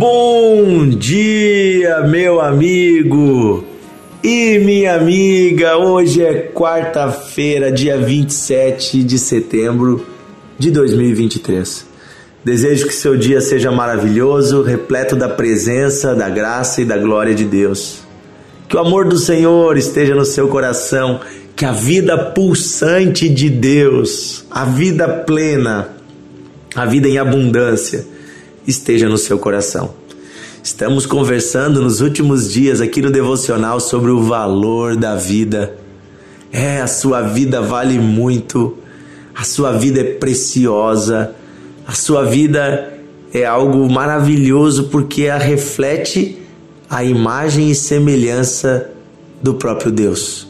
Bom dia, meu amigo e minha amiga. Hoje é quarta-feira, dia 27 de setembro de 2023. Desejo que seu dia seja maravilhoso, repleto da presença, da graça e da glória de Deus. Que o amor do Senhor esteja no seu coração, que a vida pulsante de Deus, a vida plena, a vida em abundância esteja no seu coração. Estamos conversando nos últimos dias aqui no devocional sobre o valor da vida. É, a sua vida vale muito, a sua vida é preciosa, a sua vida é algo maravilhoso porque a reflete a imagem e semelhança do próprio Deus.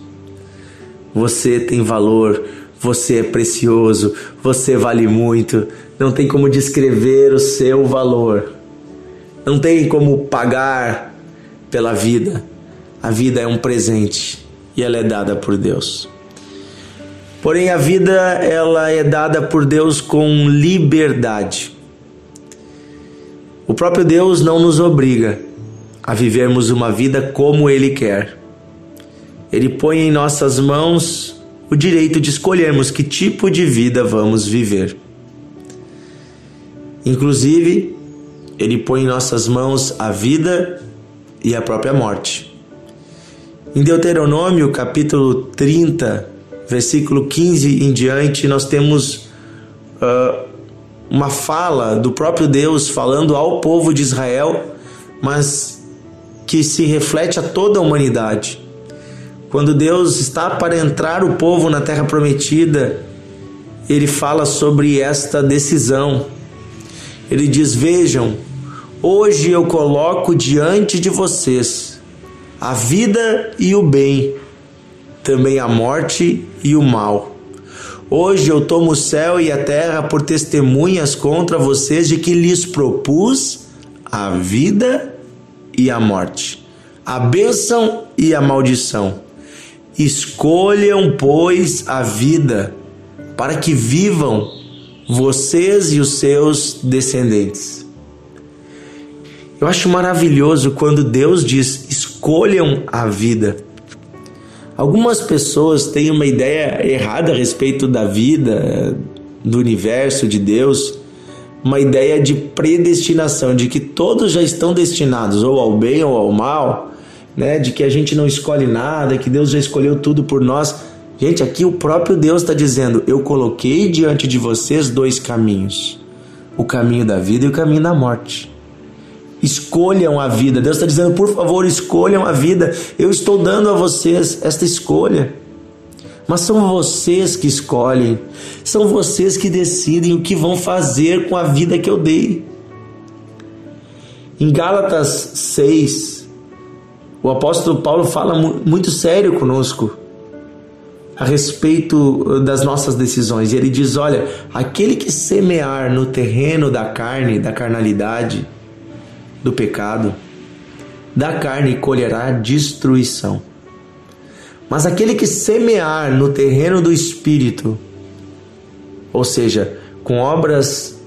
Você tem valor, você é precioso, você vale muito. Não tem como descrever o seu valor. Não tem como pagar pela vida. A vida é um presente e ela é dada por Deus. Porém a vida ela é dada por Deus com liberdade. O próprio Deus não nos obriga a vivermos uma vida como ele quer. Ele põe em nossas mãos o direito de escolhermos que tipo de vida vamos viver. Inclusive, ele põe em nossas mãos a vida e a própria morte. Em Deuteronômio, capítulo 30, versículo 15 em diante, nós temos uh, uma fala do próprio Deus falando ao povo de Israel, mas que se reflete a toda a humanidade. Quando Deus está para entrar o povo na terra prometida, ele fala sobre esta decisão. Ele diz: Vejam, hoje eu coloco diante de vocês a vida e o bem, também a morte e o mal. Hoje eu tomo o céu e a terra por testemunhas contra vocês de que lhes propus a vida e a morte, a bênção e a maldição. Escolham, pois, a vida, para que vivam vocês e os seus descendentes. Eu acho maravilhoso quando Deus diz: escolham a vida. Algumas pessoas têm uma ideia errada a respeito da vida, do universo, de Deus, uma ideia de predestinação, de que todos já estão destinados ou ao bem ou ao mal, né, de que a gente não escolhe nada, que Deus já escolheu tudo por nós. Gente, aqui o próprio Deus está dizendo: Eu coloquei diante de vocês dois caminhos, o caminho da vida e o caminho da morte. Escolham a vida. Deus está dizendo: Por favor, escolham a vida. Eu estou dando a vocês esta escolha. Mas são vocês que escolhem, são vocês que decidem o que vão fazer com a vida que eu dei. Em Gálatas 6, o apóstolo Paulo fala muito sério conosco a respeito das nossas decisões. E ele diz: Olha, aquele que semear no terreno da carne, da carnalidade, do pecado, da carne colherá destruição. Mas aquele que semear no terreno do espírito, ou seja, com obras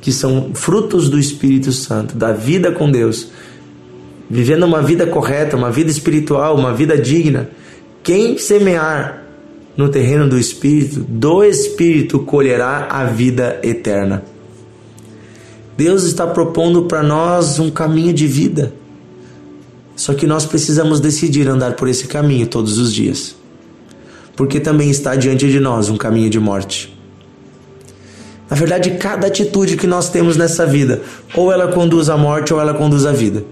que são frutos do Espírito Santo, da vida com Deus, vivendo uma vida correta, uma vida espiritual, uma vida digna. Quem semear no terreno do Espírito, do Espírito colherá a vida eterna. Deus está propondo para nós um caminho de vida. Só que nós precisamos decidir andar por esse caminho todos os dias. Porque também está diante de nós um caminho de morte. Na verdade, cada atitude que nós temos nessa vida, ou ela conduz à morte ou ela conduz à vida.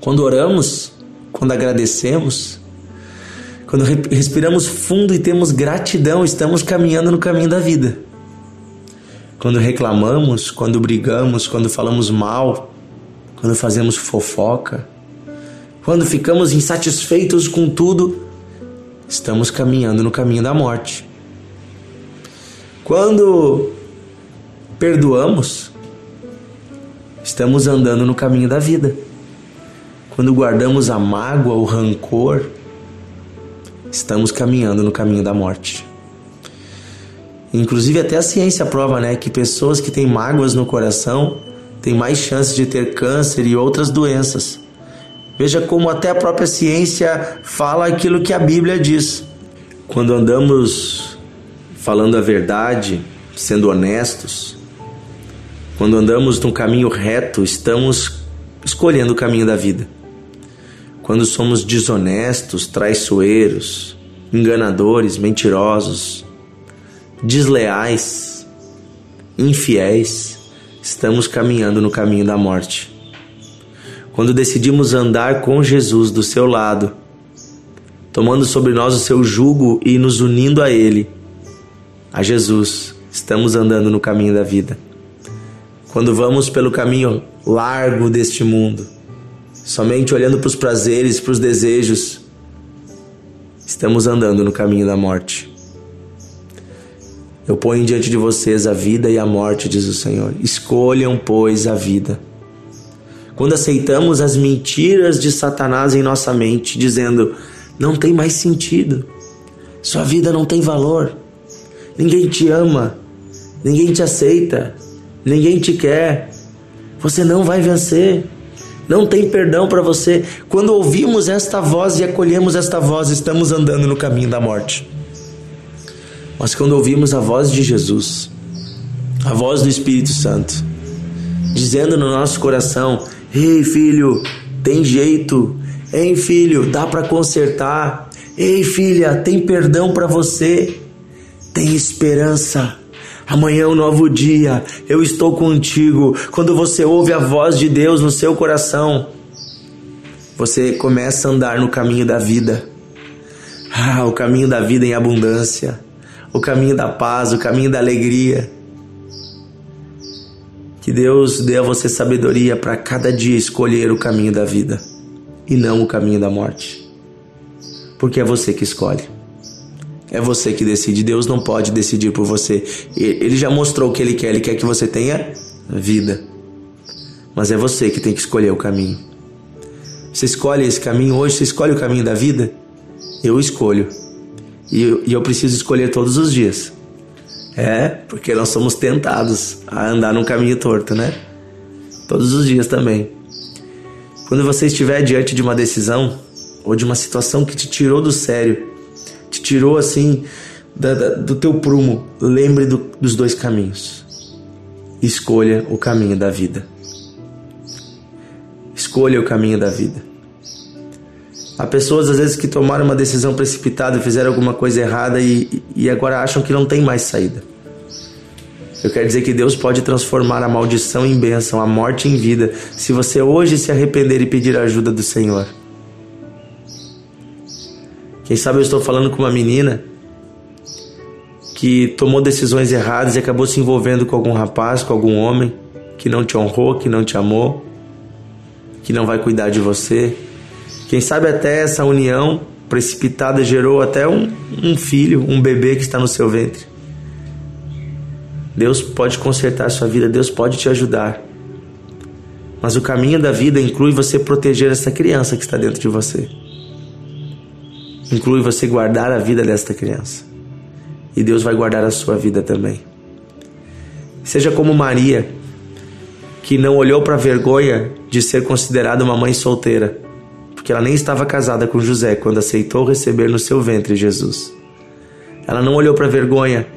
Quando oramos, quando agradecemos, quando respiramos fundo e temos gratidão, estamos caminhando no caminho da vida. Quando reclamamos, quando brigamos, quando falamos mal, quando fazemos fofoca, quando ficamos insatisfeitos com tudo, estamos caminhando no caminho da morte. Quando perdoamos, estamos andando no caminho da vida. Quando guardamos a mágoa, o rancor, estamos caminhando no caminho da morte. Inclusive até a ciência prova, né, que pessoas que têm mágoas no coração tem mais chances de ter câncer e outras doenças. Veja como até a própria ciência fala aquilo que a Bíblia diz. Quando andamos falando a verdade, sendo honestos, quando andamos no caminho reto, estamos escolhendo o caminho da vida. Quando somos desonestos, traiçoeiros, enganadores, mentirosos, desleais, infiéis, estamos caminhando no caminho da morte. Quando decidimos andar com Jesus do seu lado, tomando sobre nós o seu jugo e nos unindo a Ele, a Jesus, estamos andando no caminho da vida. Quando vamos pelo caminho largo deste mundo, somente olhando para os prazeres, para os desejos, estamos andando no caminho da morte. Eu ponho diante de vocês a vida e a morte, diz o Senhor. Escolham, pois, a vida. Quando aceitamos as mentiras de Satanás em nossa mente, dizendo: não tem mais sentido, sua vida não tem valor, ninguém te ama, ninguém te aceita, ninguém te quer, você não vai vencer, não tem perdão para você. Quando ouvimos esta voz e acolhemos esta voz, estamos andando no caminho da morte. Mas quando ouvimos a voz de Jesus, a voz do Espírito Santo, dizendo no nosso coração: Ei, filho, tem jeito. Ei, filho, dá para consertar. Ei, filha, tem perdão para você. Tem esperança. Amanhã é um novo dia. Eu estou contigo. Quando você ouve a voz de Deus no seu coração, você começa a andar no caminho da vida. Ah, o caminho da vida em abundância, o caminho da paz, o caminho da alegria. Que Deus dê a você sabedoria para cada dia escolher o caminho da vida e não o caminho da morte. Porque é você que escolhe. É você que decide. Deus não pode decidir por você. Ele já mostrou o que ele quer. Ele quer que você tenha vida. Mas é você que tem que escolher o caminho. Você escolhe esse caminho hoje? Você escolhe o caminho da vida? Eu escolho. E eu, e eu preciso escolher todos os dias. É, porque nós somos tentados a andar num caminho torto, né? Todos os dias também. Quando você estiver diante de uma decisão ou de uma situação que te tirou do sério, tirou assim da, da, do teu prumo, lembre do, dos dois caminhos. Escolha o caminho da vida. Escolha o caminho da vida. Há pessoas às vezes que tomaram uma decisão precipitada, fizeram alguma coisa errada e, e agora acham que não tem mais saída. Eu quero dizer que Deus pode transformar a maldição em bênção, a morte em vida, se você hoje se arrepender e pedir a ajuda do Senhor. Quem sabe eu estou falando com uma menina que tomou decisões erradas e acabou se envolvendo com algum rapaz, com algum homem que não te honrou, que não te amou, que não vai cuidar de você, quem sabe até essa união precipitada gerou até um, um filho, um bebê que está no seu ventre. Deus pode consertar a sua vida, Deus pode te ajudar. Mas o caminho da vida inclui você proteger essa criança que está dentro de você. Inclui você guardar a vida desta criança. E Deus vai guardar a sua vida também. Seja como Maria, que não olhou para a vergonha de ser considerada uma mãe solteira porque ela nem estava casada com José quando aceitou receber no seu ventre Jesus. Ela não olhou para a vergonha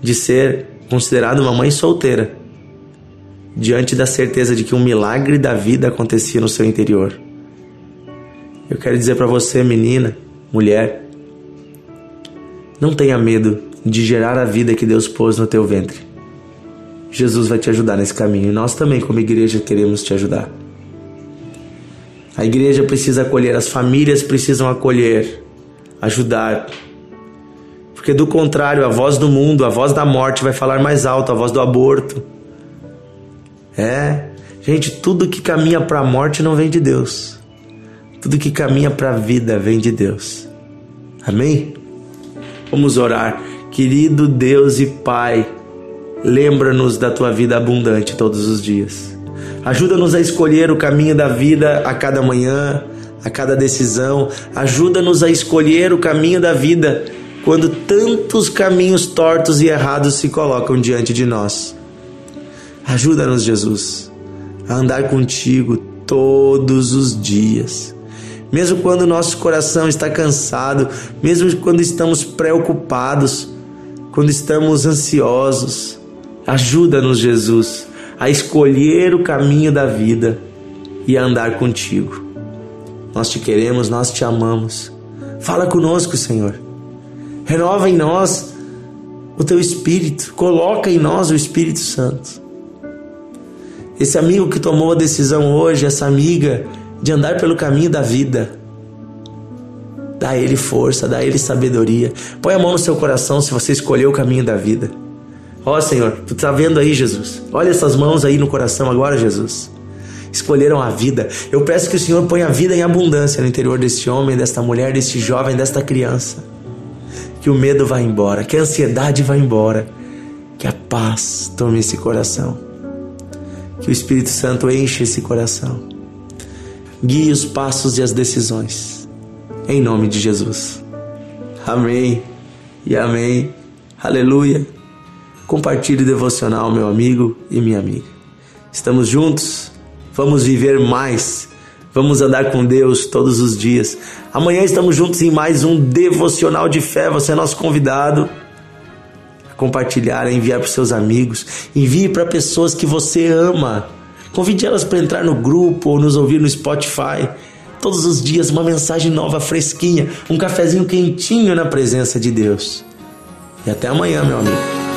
de ser considerada uma mãe solteira, diante da certeza de que um milagre da vida acontecia no seu interior. Eu quero dizer para você, menina, mulher, não tenha medo de gerar a vida que Deus pôs no teu ventre. Jesus vai te ajudar nesse caminho e nós também, como igreja, queremos te ajudar. A igreja precisa acolher, as famílias precisam acolher, ajudar. Porque do contrário, a voz do mundo, a voz da morte vai falar mais alto, a voz do aborto. É, gente, tudo que caminha para a morte não vem de Deus. Tudo que caminha para a vida vem de Deus. Amém? Vamos orar. Querido Deus e Pai, lembra-nos da tua vida abundante todos os dias. Ajuda-nos a escolher o caminho da vida a cada manhã, a cada decisão. Ajuda-nos a escolher o caminho da vida quando tantos caminhos tortos e errados se colocam diante de nós. Ajuda-nos, Jesus, a andar contigo todos os dias. Mesmo quando nosso coração está cansado, mesmo quando estamos preocupados, quando estamos ansiosos, ajuda-nos, Jesus, a escolher o caminho da vida e a andar contigo. Nós te queremos, nós te amamos. Fala conosco, Senhor. Renova em nós o teu espírito, coloca em nós o Espírito Santo. Esse amigo que tomou a decisão hoje, essa amiga de andar pelo caminho da vida, dá a ele força, dá a ele sabedoria. Põe a mão no seu coração se você escolheu o caminho da vida. Ó Senhor, tu está vendo aí, Jesus? Olha essas mãos aí no coração agora, Jesus. Escolheram a vida. Eu peço que o Senhor ponha a vida em abundância no interior desse homem, desta mulher, desse jovem, desta criança que o medo vá embora, que a ansiedade vá embora, que a paz tome esse coração, que o Espírito Santo enche esse coração, guie os passos e as decisões, em nome de Jesus. Amém e amém. Aleluia. Compartilhe o devocional, meu amigo e minha amiga. Estamos juntos, vamos viver mais Vamos andar com Deus todos os dias. Amanhã estamos juntos em mais um devocional de fé. Você é nosso convidado a compartilhar, a enviar para os seus amigos. Envie para pessoas que você ama. Convide elas para entrar no grupo ou nos ouvir no Spotify. Todos os dias uma mensagem nova, fresquinha, um cafezinho quentinho na presença de Deus. E até amanhã, meu amigo.